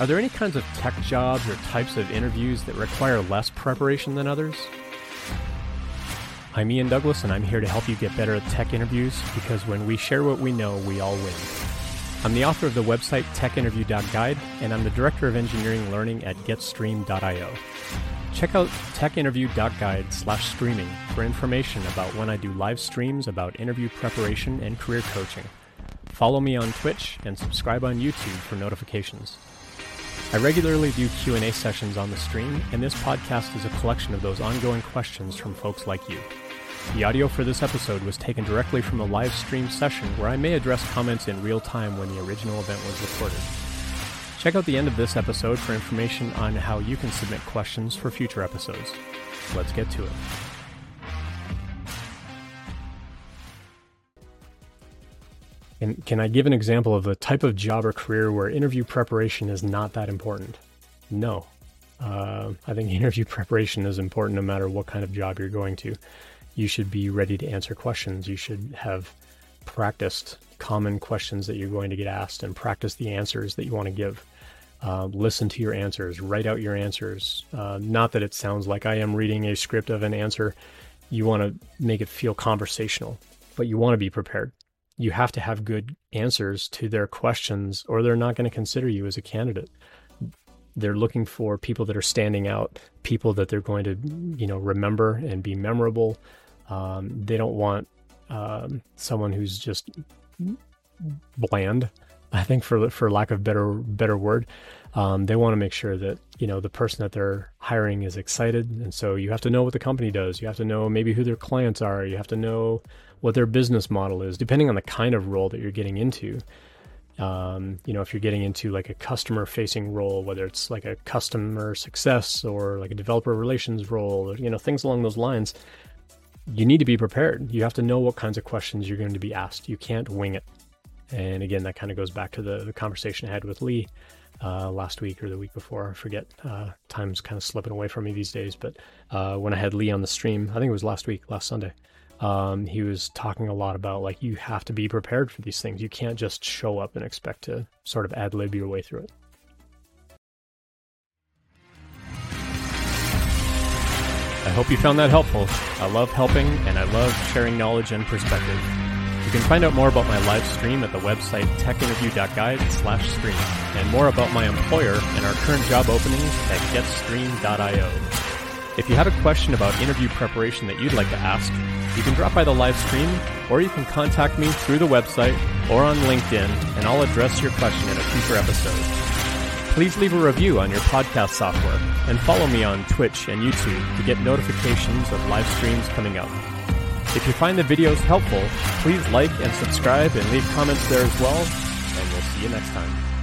Are there any kinds of tech jobs or types of interviews that require less preparation than others? I'm Ian Douglas, and I'm here to help you get better at tech interviews because when we share what we know, we all win. I'm the author of the website techinterview.guide, and I'm the director of engineering learning at getstream.io. Check out techinterview.guide slash streaming for information about when I do live streams about interview preparation and career coaching. Follow me on Twitch and subscribe on YouTube for notifications. I regularly do Q&A sessions on the stream, and this podcast is a collection of those ongoing questions from folks like you. The audio for this episode was taken directly from a live stream session where I may address comments in real time when the original event was recorded. Check out the end of this episode for information on how you can submit questions for future episodes. Let's get to it. And can I give an example of a type of job or career where interview preparation is not that important? No. Uh, I think interview preparation is important no matter what kind of job you're going to. You should be ready to answer questions. You should have practiced common questions that you're going to get asked and practice the answers that you want to give. Uh, listen to your answers, write out your answers. Uh, not that it sounds like I am reading a script of an answer. You want to make it feel conversational, but you want to be prepared you have to have good answers to their questions or they're not going to consider you as a candidate. They're looking for people that are standing out people that they're going to you know remember and be memorable. Um, they don't want um, someone who's just bland i think for for lack of better better word um, they want to make sure that you know the person that they're hiring is excited and so you have to know what the company does you have to know maybe who their clients are you have to know what their business model is, depending on the kind of role that you're getting into. Um, you know, if you're getting into like a customer facing role, whether it's like a customer success or like a developer relations role, or, you know, things along those lines, you need to be prepared. You have to know what kinds of questions you're going to be asked. You can't wing it. And again, that kind of goes back to the, the conversation I had with Lee uh, last week or the week before. I forget. Uh, time's kind of slipping away from me these days. But uh, when I had Lee on the stream, I think it was last week, last Sunday, um, he was talking a lot about like you have to be prepared for these things. You can't just show up and expect to sort of ad lib your way through it. I hope you found that helpful. I love helping and I love sharing knowledge and perspective. You can find out more about my live stream at the website techinterview.guide slash stream and more about my employer and our current job openings at getstream.io. If you have a question about interview preparation that you'd like to ask, you can drop by the live stream, or you can contact me through the website or on LinkedIn, and I'll address your question in a future episode. Please leave a review on your podcast software, and follow me on Twitch and YouTube to get notifications of live streams coming up. If you find the videos helpful, please like and subscribe and leave comments there as well, and we'll see you next time.